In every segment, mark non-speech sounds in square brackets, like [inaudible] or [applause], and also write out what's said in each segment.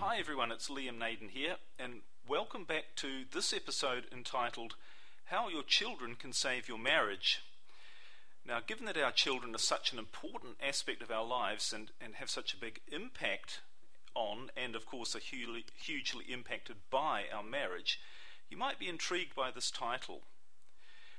Hi everyone, it's Liam Naden here, and welcome back to this episode entitled How Your Children Can Save Your Marriage. Now, given that our children are such an important aspect of our lives and, and have such a big impact on, and of course are hugely, hugely impacted by our marriage, you might be intrigued by this title.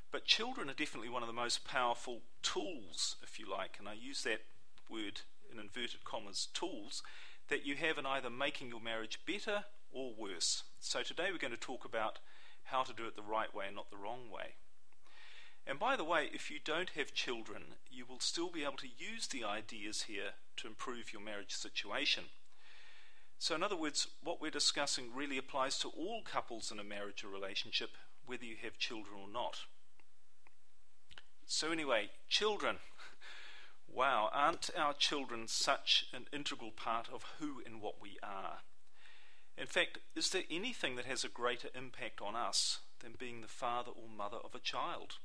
But children are definitely one of the most powerful tools, if you like, and I use that word in inverted commas, tools, that you have in either making your marriage better or worse. So today we're going to talk about how to do it the right way and not the wrong way. And by the way, if you don't have children, you will still be able to use the ideas here to improve your marriage situation. So, in other words, what we're discussing really applies to all couples in a marriage or relationship, whether you have children or not. So, anyway, children. Wow, aren't our children such an integral part of who and what we are? In fact, is there anything that has a greater impact on us than being the father or mother of a child?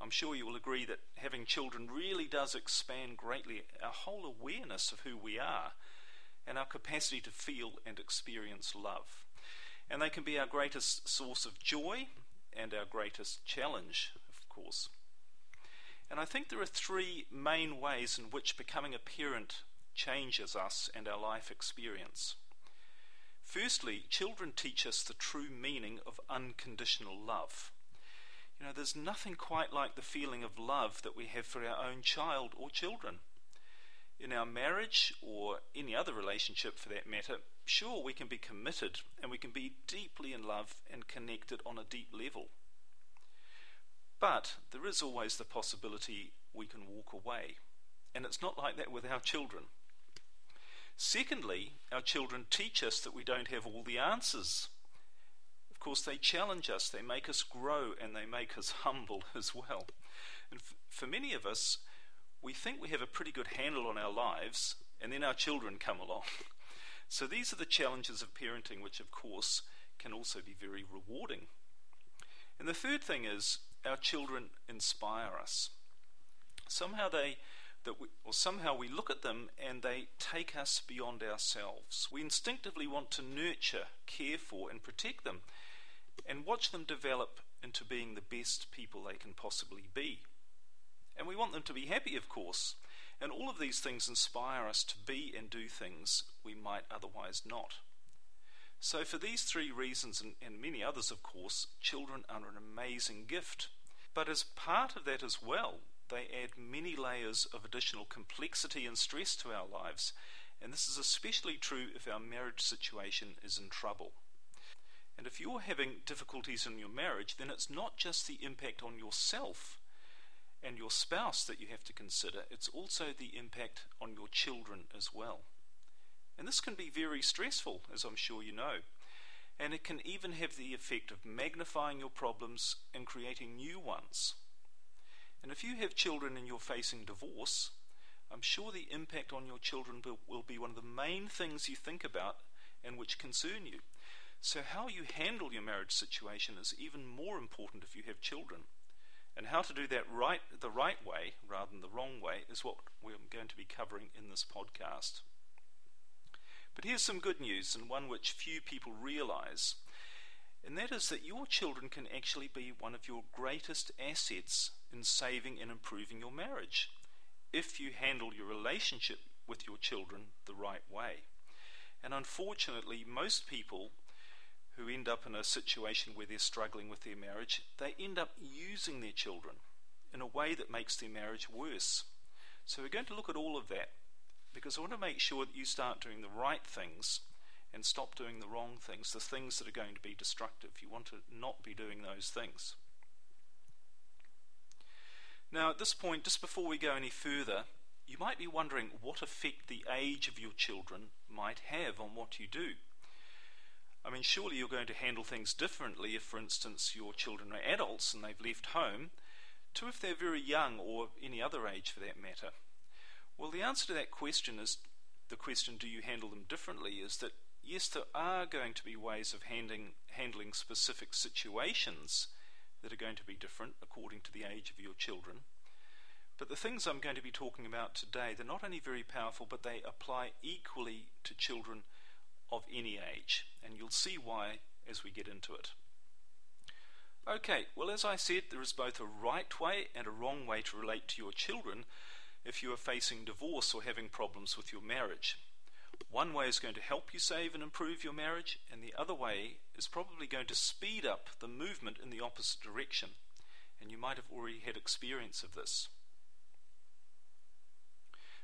I'm sure you will agree that having children really does expand greatly our whole awareness of who we are and our capacity to feel and experience love. And they can be our greatest source of joy and our greatest challenge, of course. And I think there are three main ways in which becoming a parent changes us and our life experience. Firstly, children teach us the true meaning of unconditional love. You know, there's nothing quite like the feeling of love that we have for our own child or children. In our marriage or any other relationship for that matter, sure, we can be committed and we can be deeply in love and connected on a deep level. But there is always the possibility we can walk away. And it's not like that with our children. Secondly, our children teach us that we don't have all the answers. Of course, they challenge us, they make us grow, and they make us [laughs] humble as well. And f- for many of us, we think we have a pretty good handle on our lives, and then our children come along. [laughs] So these are the challenges of parenting, which, of course, can also be very rewarding. And the third thing is our children inspire us. Somehow they that we, or somehow we look at them and they take us beyond ourselves. We instinctively want to nurture, care for, and protect them, and watch them develop into being the best people they can possibly be. And we want them to be happy, of course. And all of these things inspire us to be and do things we might otherwise not. So, for these three reasons, and, and many others, of course, children are an amazing gift. But as part of that as well, they add many layers of additional complexity and stress to our lives. And this is especially true if our marriage situation is in trouble. And if you're having difficulties in your marriage, then it's not just the impact on yourself and your spouse that you have to consider, it's also the impact on your children as well. And this can be very stressful, as I'm sure you know. And it can even have the effect of magnifying your problems and creating new ones. And if you have children and you're facing divorce, I'm sure the impact on your children will be one of the main things you think about and which concern you. So, how you handle your marriage situation is even more important if you have children. And how to do that right the right way rather than the wrong way is what we're going to be covering in this podcast. But here's some good news, and one which few people realize. And that is that your children can actually be one of your greatest assets in saving and improving your marriage if you handle your relationship with your children the right way. And unfortunately, most people who end up in a situation where they're struggling with their marriage, they end up using their children in a way that makes their marriage worse. So we're going to look at all of that because I want to make sure that you start doing the right things and stop doing the wrong things, the things that are going to be destructive. You want to not be doing those things. Now, at this point, just before we go any further, you might be wondering what effect the age of your children might have on what you do. I mean, surely you're going to handle things differently if, for instance, your children are adults and they've left home, to if they're very young or any other age for that matter. Well, the answer to that question is the question, do you handle them differently, is that yes, there are going to be ways of handling, handling specific situations that are going to be different according to the age of your children. But the things I'm going to be talking about today, they're not only very powerful, but they apply equally to children of any age. And you'll see why as we get into it. Okay, well, as I said, there is both a right way and a wrong way to relate to your children if you are facing divorce or having problems with your marriage. One way is going to help you save and improve your marriage, and the other way is probably going to speed up the movement in the opposite direction. And you might have already had experience of this.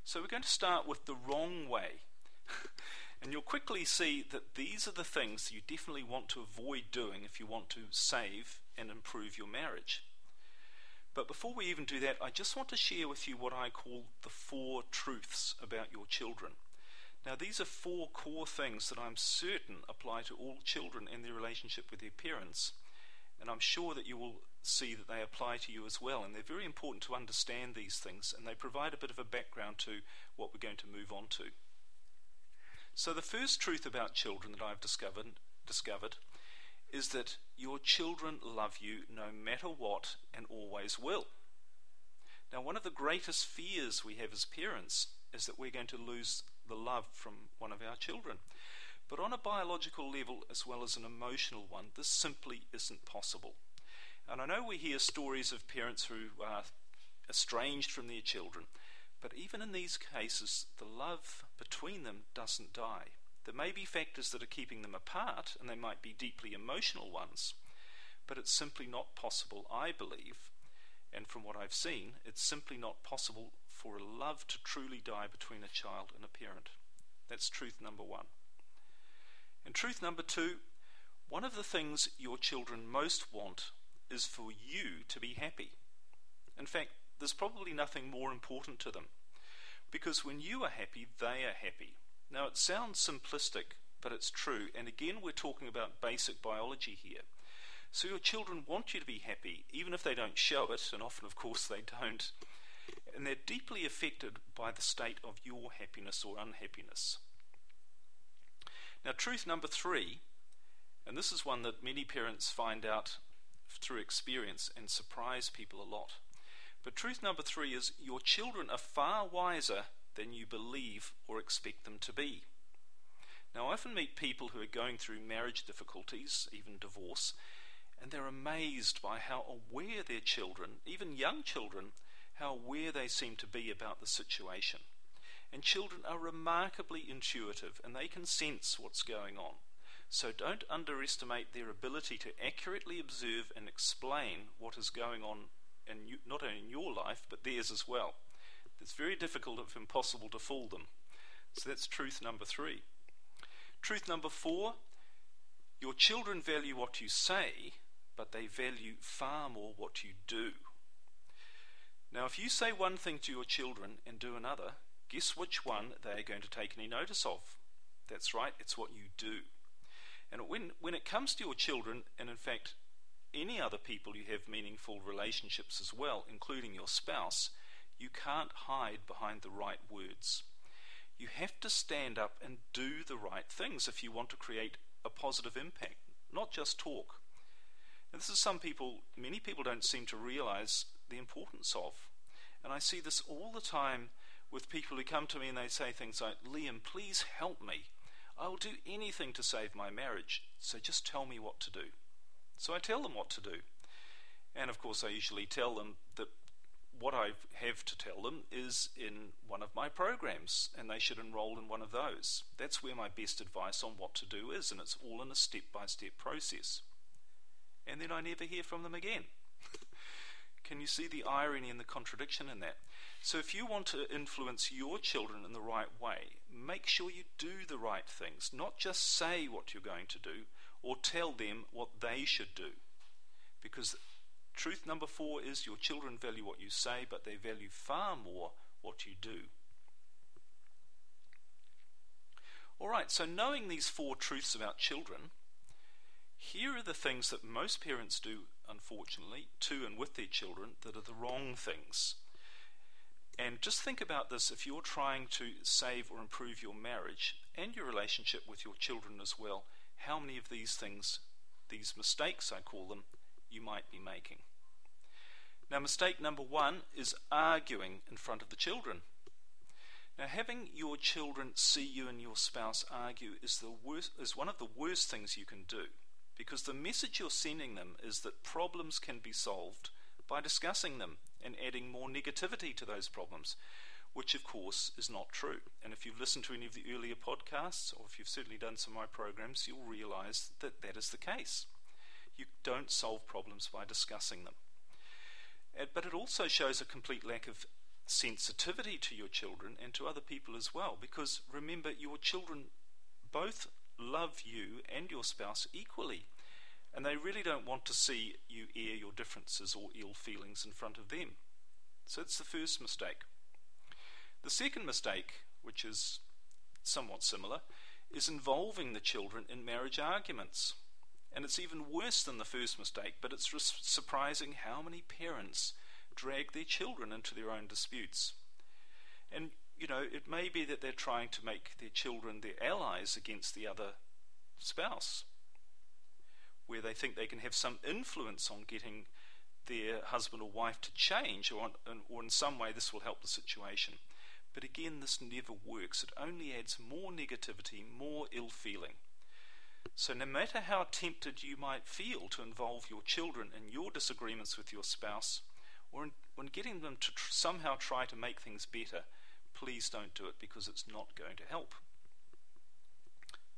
So we're going to start with the wrong way. [laughs] and you'll quickly see that these are the things you definitely want to avoid doing if you want to save and improve your marriage. But before we even do that, I just want to share with you what I call the four truths about your children. Now, these are four core things that I'm certain apply to all children in their relationship with their parents. And I'm sure that you will see that they apply to you as well. And they're very important to understand these things, and they provide a bit of a background to what we're going to move on to. So, the first truth about children that I've discovered, discovered is that your children love you no matter what and always will. Now, one of the greatest fears we have as parents is that we're going to lose the love from one of our children. But on a biological level as well as an emotional one, this simply isn't possible. And I know we hear stories of parents who are estranged from their children, but even in these cases, the love between them doesn't die. There may be factors that are keeping them apart, and they might be deeply emotional ones, but it's simply not possible, I believe, and from what I've seen, it's simply not possible for a love to truly die between a child and a parent. That's truth number one. And truth number two one of the things your children most want is for you to be happy. In fact, there's probably nothing more important to them. Because when you are happy, they are happy. Now, it sounds simplistic, but it's true. And again, we're talking about basic biology here. So your children want you to be happy, even if they don't show it, and often, of course, they don't. And they're deeply affected by the state of your happiness or unhappiness. Now, truth number three, and this is one that many parents find out through experience and surprise people a lot. But truth number three is your children are far wiser than you believe or expect them to be. Now, I often meet people who are going through marriage difficulties, even divorce, and they're amazed by how aware their children, even young children, how aware they seem to be about the situation. And children are remarkably intuitive and they can sense what's going on. So don't underestimate their ability to accurately observe and explain what is going on, in not only in your life, but theirs as well. It's very difficult, if impossible, to fool them. So that's truth number three. Truth number four your children value what you say, but they value far more what you do. Now, if you say one thing to your children and do another, guess which one they are going to take any notice of? That's right, it's what you do. And when, when it comes to your children, and in fact, any other people you have meaningful relationships as well, including your spouse, you can't hide behind the right words. You have to stand up and do the right things if you want to create a positive impact, not just talk. And this is some people, many people don't seem to realize the importance of. And I see this all the time with people who come to me and they say things like, Liam, please help me. I will do anything to save my marriage, so just tell me what to do. So I tell them what to do. And of course, I usually tell them that what I have to tell them is in one of my programs, and they should enroll in one of those. That's where my best advice on what to do is, and it's all in a step by step process. And then I never hear from them again. [laughs] Can you see the irony and the contradiction in that? So, if you want to influence your children in the right way, make sure you do the right things, not just say what you're going to do or tell them what they should do. Because truth number four is your children value what you say, but they value far more what you do. All right, so knowing these four truths about children, Here are the things that most parents do, unfortunately, to and with their children, that are the wrong things. And just think about this if you're trying to save or improve your marriage and your relationship with your children as well, how many of these things, these mistakes I call them, you might be making. Now, mistake number one is arguing in front of the children. Now, having your children see you and your spouse argue is, the worst, is one of the worst things you can do because the message you're sending them is that problems can be solved by discussing them and adding more negativity to those problems, which of course is not true. And if you've listened to any of the earlier podcasts, or if you've certainly done some of my programs, you'll realize that that is the case. You don't solve problems by discussing them. But it also shows a complete lack of sensitivity to your children and to other people as well, because remember, your children both love you and your spouse equally, and they really don't want to see you air your differences or ill feelings in front of them. So it's the first mistake. The second mistake, which is somewhat similar, is involving the children in marriage arguments. And it's even worse than the first mistake, but it's surprising how many parents drag their children into their own disputes. And, you know, it may be that they're trying to make their children their allies against the other spouse, where they think they can have some influence on getting their husband or wife to change, or, on, or in some way this will help the situation. But again, this never works. It only adds more negativity, more ill feeling. So, no matter how tempted you might feel to involve your children in your disagreements with your spouse, or in, when getting them to tr- somehow try to make things better, please don't do it because it's not going to help.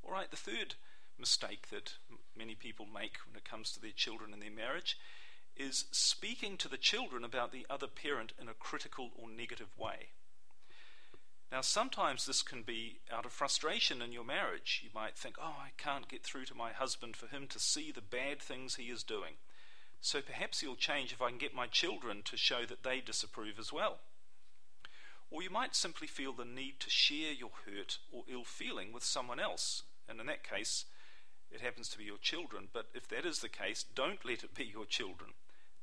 All right, the third mistake that m- many people make when it comes to their children and their marriage is speaking to the children about the other parent in a critical or negative way. Now, sometimes this can be out of frustration in your marriage. You might think, oh, I can't get through to my husband for him to see the bad things he is doing. So perhaps he'll change if I can get my children to show that they disapprove as well. Or you might simply feel the need to share your hurt or ill feeling with someone else. And in that case, it happens to be your children. But if that is the case, don't let it be your children.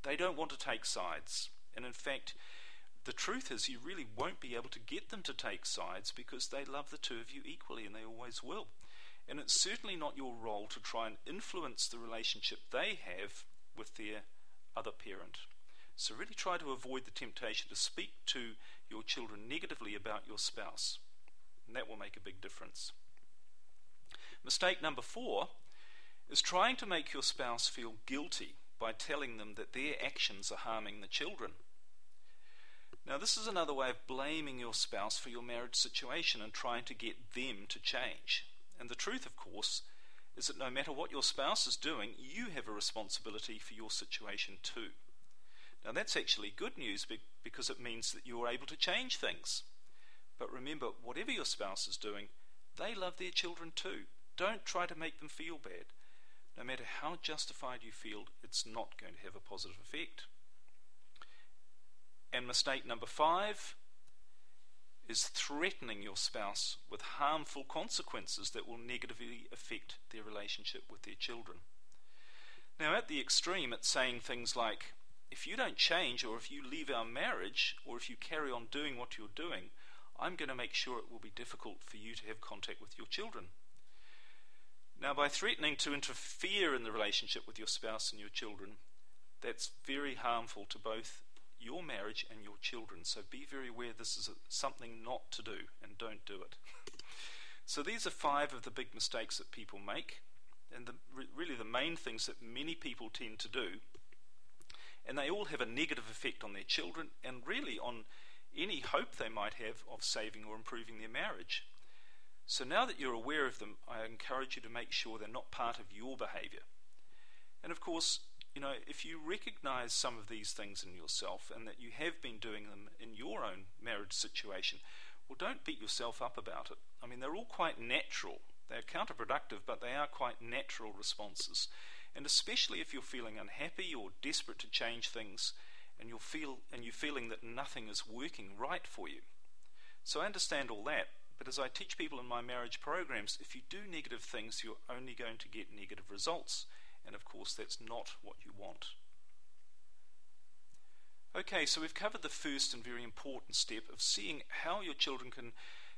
They don't want to take sides. And in fact, the truth is, you really won't be able to get them to take sides because they love the two of you equally and they always will. And it's certainly not your role to try and influence the relationship they have with their other parent. So, really try to avoid the temptation to speak to your children negatively about your spouse, and that will make a big difference. Mistake number four is trying to make your spouse feel guilty by telling them that their actions are harming the children. Now, this is another way of blaming your spouse for your marriage situation and trying to get them to change. And the truth, of course, is that no matter what your spouse is doing, you have a responsibility for your situation too. Now, that's actually good news because it means that you are able to change things. But remember, whatever your spouse is doing, they love their children too. Don't try to make them feel bad. No matter how justified you feel, it's not going to have a positive effect. And mistake number five is threatening your spouse with harmful consequences that will negatively affect their relationship with their children. Now, at the extreme, it's saying things like, if you don't change, or if you leave our marriage, or if you carry on doing what you're doing, I'm going to make sure it will be difficult for you to have contact with your children. Now, by threatening to interfere in the relationship with your spouse and your children, that's very harmful to both your marriage and your children. So be very aware this is a, something not to do and don't do it. so these are five of the big mistakes that people make, and the, really the main things that many people tend to do. And they all have a negative effect on their children and really on any hope they might have of saving or improving their marriage. So now that you're aware of them, I encourage you to make sure they're not part of your behavior. And of course, you know, if you recognize some of these things in yourself and that you have been doing them in your own marriage situation, well, don't beat yourself up about it. I mean, they're all quite natural. They're counterproductive, but they are quite natural responses. And especially if you're feeling unhappy or desperate to change things, and you'll feel and you're feeling that nothing is working right for you. So I understand all that, but as I teach people in my marriage programs, if you do negative things, you're only going to get negative results And of course, that's not what you want. Okay, so we've covered the first and very important step of seeing how your children can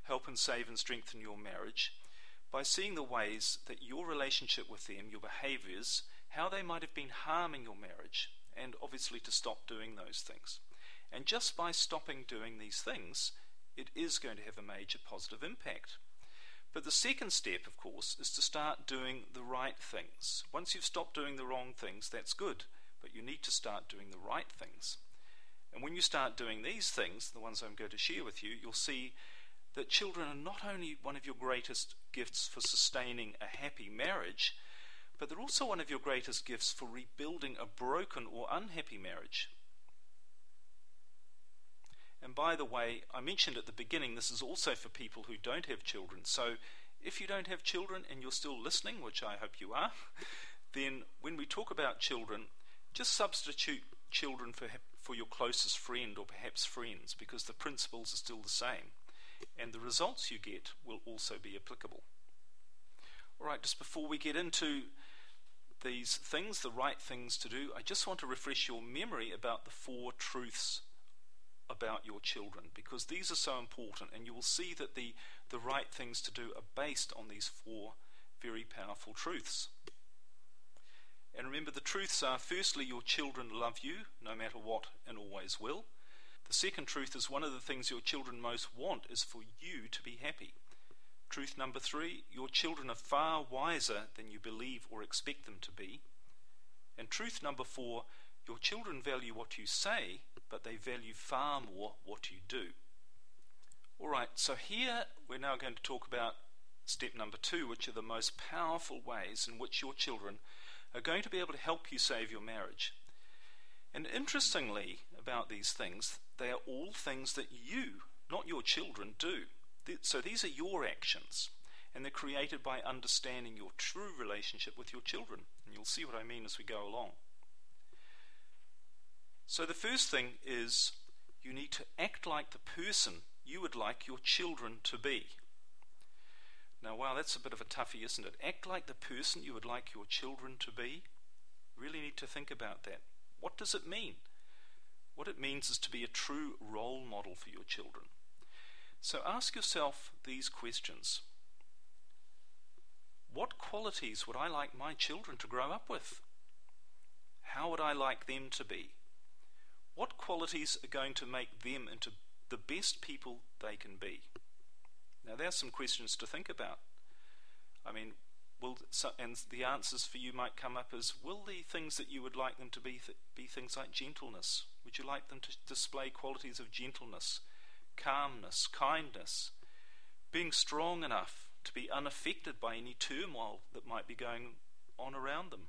help and save and strengthen your marriage by seeing the ways that your relationship with them, your behaviors, how they might have been harming your marriage, and obviously to stop doing those things. And just by stopping doing these things, it is going to have a major positive impact. But the second step, of course, is to start doing the right things. Once you've stopped doing the wrong things, that's good, but you need to start doing the right things. And when you start doing these things, the ones I'm going to share with you, you'll see that children are not only one of your greatest gifts for sustaining a happy marriage, but they're also one of your greatest gifts for rebuilding a broken or unhappy marriage. And by the way, I mentioned at the beginning, this is also for people who don't have children. So if you don't have children and you're still listening, which I hope you are, [laughs] then when we talk about children, just substitute children for, for your closest friend or perhaps friends because the principles are still the same. And the results you get will also be applicable. All right, just before we get into these things, the right things to do, I just want to refresh your memory about the four truths about your children because these are so important and you will see that the, the right things to do are based on these four very powerful truths. And remember, the truths are firstly, your children love you no matter what and always will. The second truth is one of the things your children most want is for you to be happy. Truth number three, your children are far wiser than you believe or expect them to be. And truth number four, your children value what you say but they value far more what you do. All right, so here we're now going to talk about step number two, which are the most powerful ways in which your children are going to be able to help you save your marriage. And interestingly, about these things, they are all things that you, not your children, do. So these are your actions, and they're created by understanding your true relationship with your children. And you'll see what I mean as we go along. So the first thing is you need to act like the person you would like your children to be. Now, wow, that's a bit of a toughie, isn't it? Act like the person you would like your children to be. Really need to think about that. What does it mean? What it means is to be a true role model for your children. So ask yourself these questions What qualities would I like my children to grow up with? How would I like them to be? What qualities are going to make them into the best people they can be? Now, there's some questions to think about. I mean, will and the answers for you might come up as will the things that you would like them to be th- be things like gentleness? Would you like them to display qualities of gentleness, calmness, kindness, being strong enough to be unaffected by any turmoil that might be going on around them?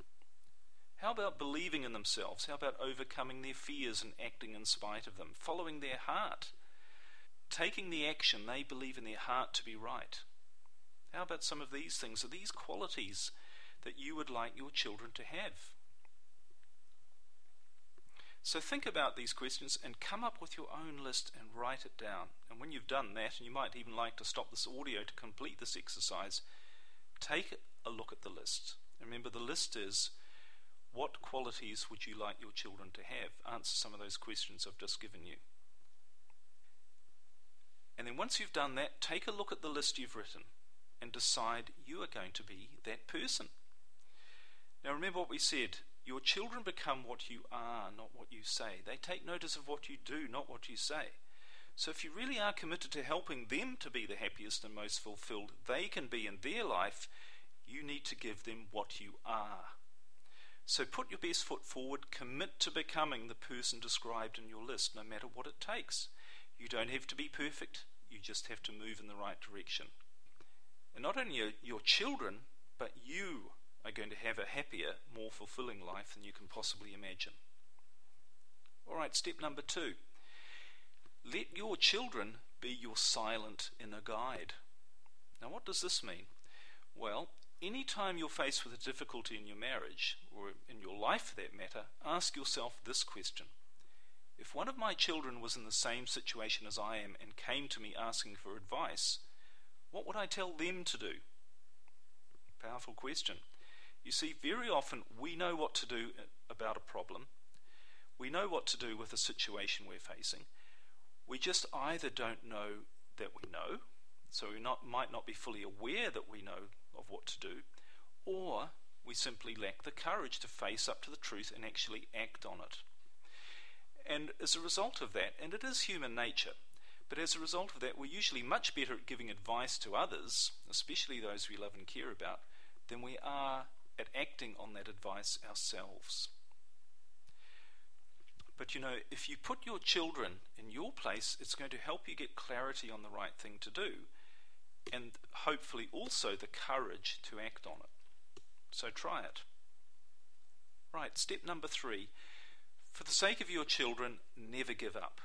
How about believing in themselves? How about overcoming their fears and acting in spite of them? Following their heart? Taking the action they believe in their heart to be right? How about some of these things? Are these qualities that you would like your children to have? So think about these questions and come up with your own list and write it down. And when you've done that, and you might even like to stop this audio to complete this exercise, take a look at the list. Remember, the list is what qualities would you like your children to have? Answer some of those questions I've just given you. And then once you've done that, take a look at the list you've written and decide you are going to be that person. Now remember what we said your children become what you are, not what you say. They take notice of what you do, not what you say. So if you really are committed to helping them to be the happiest and most fulfilled they can be in their life, you need to give them what you are. So put your best foot forward, commit to becoming the person described in your list, no matter what it takes. You don't have to be perfect, you just have to move in the right direction. And not only your children, but you are going to have a happier, more fulfilling life than you can possibly imagine. All right, step number two let your children be your silent inner guide. Now, what does this mean? Well, anytime you're faced with a difficulty in your marriage, or in your life for that matter, ask yourself this question. If one of my children was in the same situation as I am and came to me asking for advice, what would I tell them to do? Powerful question. You see, very often we know what to do uh, about a problem, we know what to do with a situation we're facing. We just either don't know that we know, so we not, might not be fully aware that we know of what to do, or we simply lack the courage to face up to the truth and actually act on it. And as a result of that, and it is human nature, but as a result of that, we're usually much better at giving advice to others, especially those we love and care about, than we are at acting on that advice ourselves. But you know, if you put your children in your place, it's going to help you get clarity on the right thing to do, and hopefully also the courage to act on it. So try it. Right, step number three. For the sake of your children, never give up.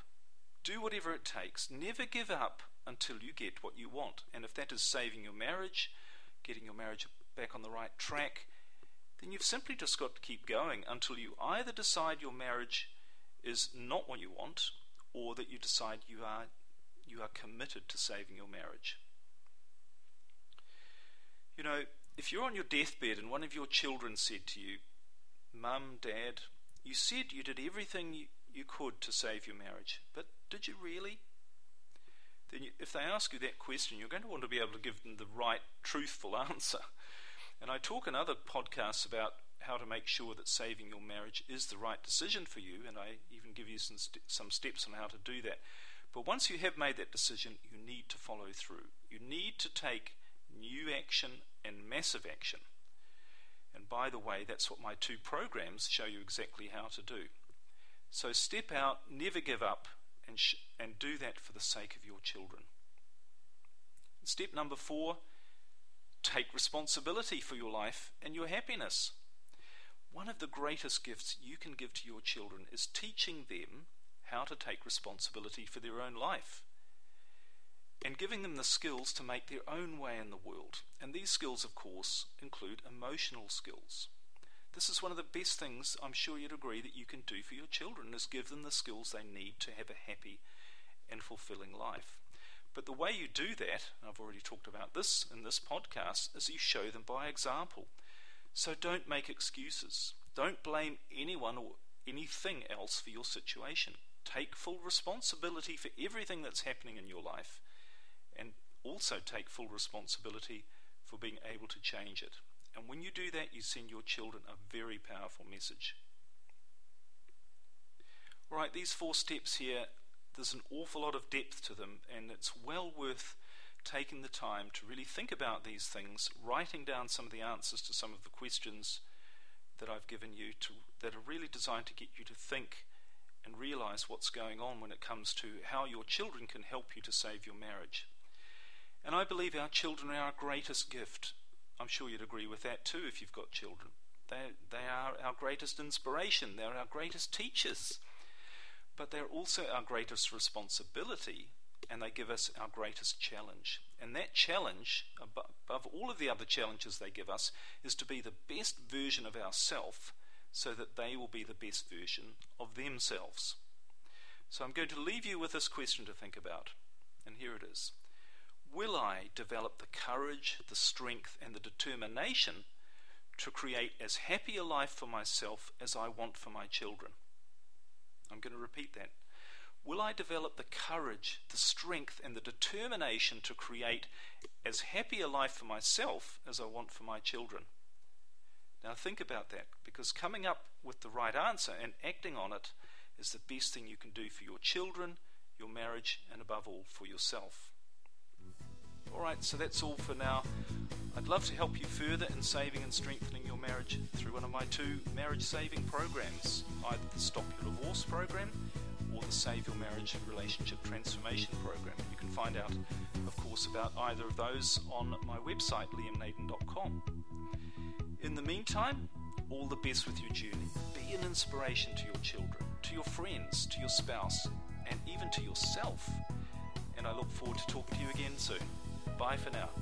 Do whatever it takes. Never give up until you get what you want. And if that is saving your marriage, getting your marriage back on the right track, then you've simply just got to keep going until you either decide your marriage is not what you want or that you decide you are you are committed to saving your marriage. You know, if you're on your deathbed and one of your children said to you, Mum, Dad, you said you did everything you, could to save your marriage, but did you really? Then, you, if they ask you that question, you're going to want to be able to give them the right, truthful [laughs] answer. And I talk in other podcasts about how to make sure that saving your marriage is the right decision for you, and I even give you some, st- some steps on how to do that. But once you have made that decision, you need to follow through. You need to take new action and massive action. And by the way, that's what my two programs show you exactly how to do. So step out, never give up, and, sh- and do that for the sake of your children. Step number four take responsibility for your life and your happiness. One of the greatest gifts you can give to your children is teaching them how to take responsibility for their own life and giving them the skills to make their own way in the world. And these skills, of course, include emotional skills. This is one of the best things I'm sure you'd agree that you can do for your children is give them the skills they need to have a happy and fulfilling life. But the way you do that, I've already talked about this in this podcast, is you show them by example. So don't make excuses. Don't blame anyone or anything else for your situation. Take full responsibility for everything that's happening in your life and also take full responsibility for being able to change it. And when you do that, you send your children a very powerful message. Right, these four steps here, there's an awful lot of depth to them, and it's well worth taking the time to really think about these things, writing down some of the answers to some of the questions that I've given you to, that are really designed to get you to think and realize what's going on when it comes to how your children can help you to save your marriage. And I believe our children are our greatest gift. I'm sure you'd agree with that too if you've got children. They, they are our greatest inspiration, they're our greatest teachers. But they're also our greatest responsibility and they give us our greatest challenge. And that challenge, above all of the other challenges they give us, is to be the best version of ourself so that they will be the best version of themselves. So I'm going to leave you with this question to think about. And here it is Will I develop the courage, the strength, and the determination to create as happy a life for myself as I want for my children? I'm going to repeat that. Will I develop the courage, the strength, and the determination to create as happy a life for myself as I want for my children? Now think about that, because coming up with the right answer and acting on it is the best thing you can do for your children, your marriage, and above all, for yourself. Alright, so that's all for now. I'd love to help you further in saving and strengthening your marriage through one of my two marriage saving programs, either the Stop Your Divorce program or the Save Your Marriage and Relationship Transformation Program. You can find out, of course, about either of those on my website, liamnaden.com. In the meantime, all the best with your journey. Be an inspiration to your children, to your friends, to your spouse, and even to yourself. And I look forward to talking to you again soon. Bye for now.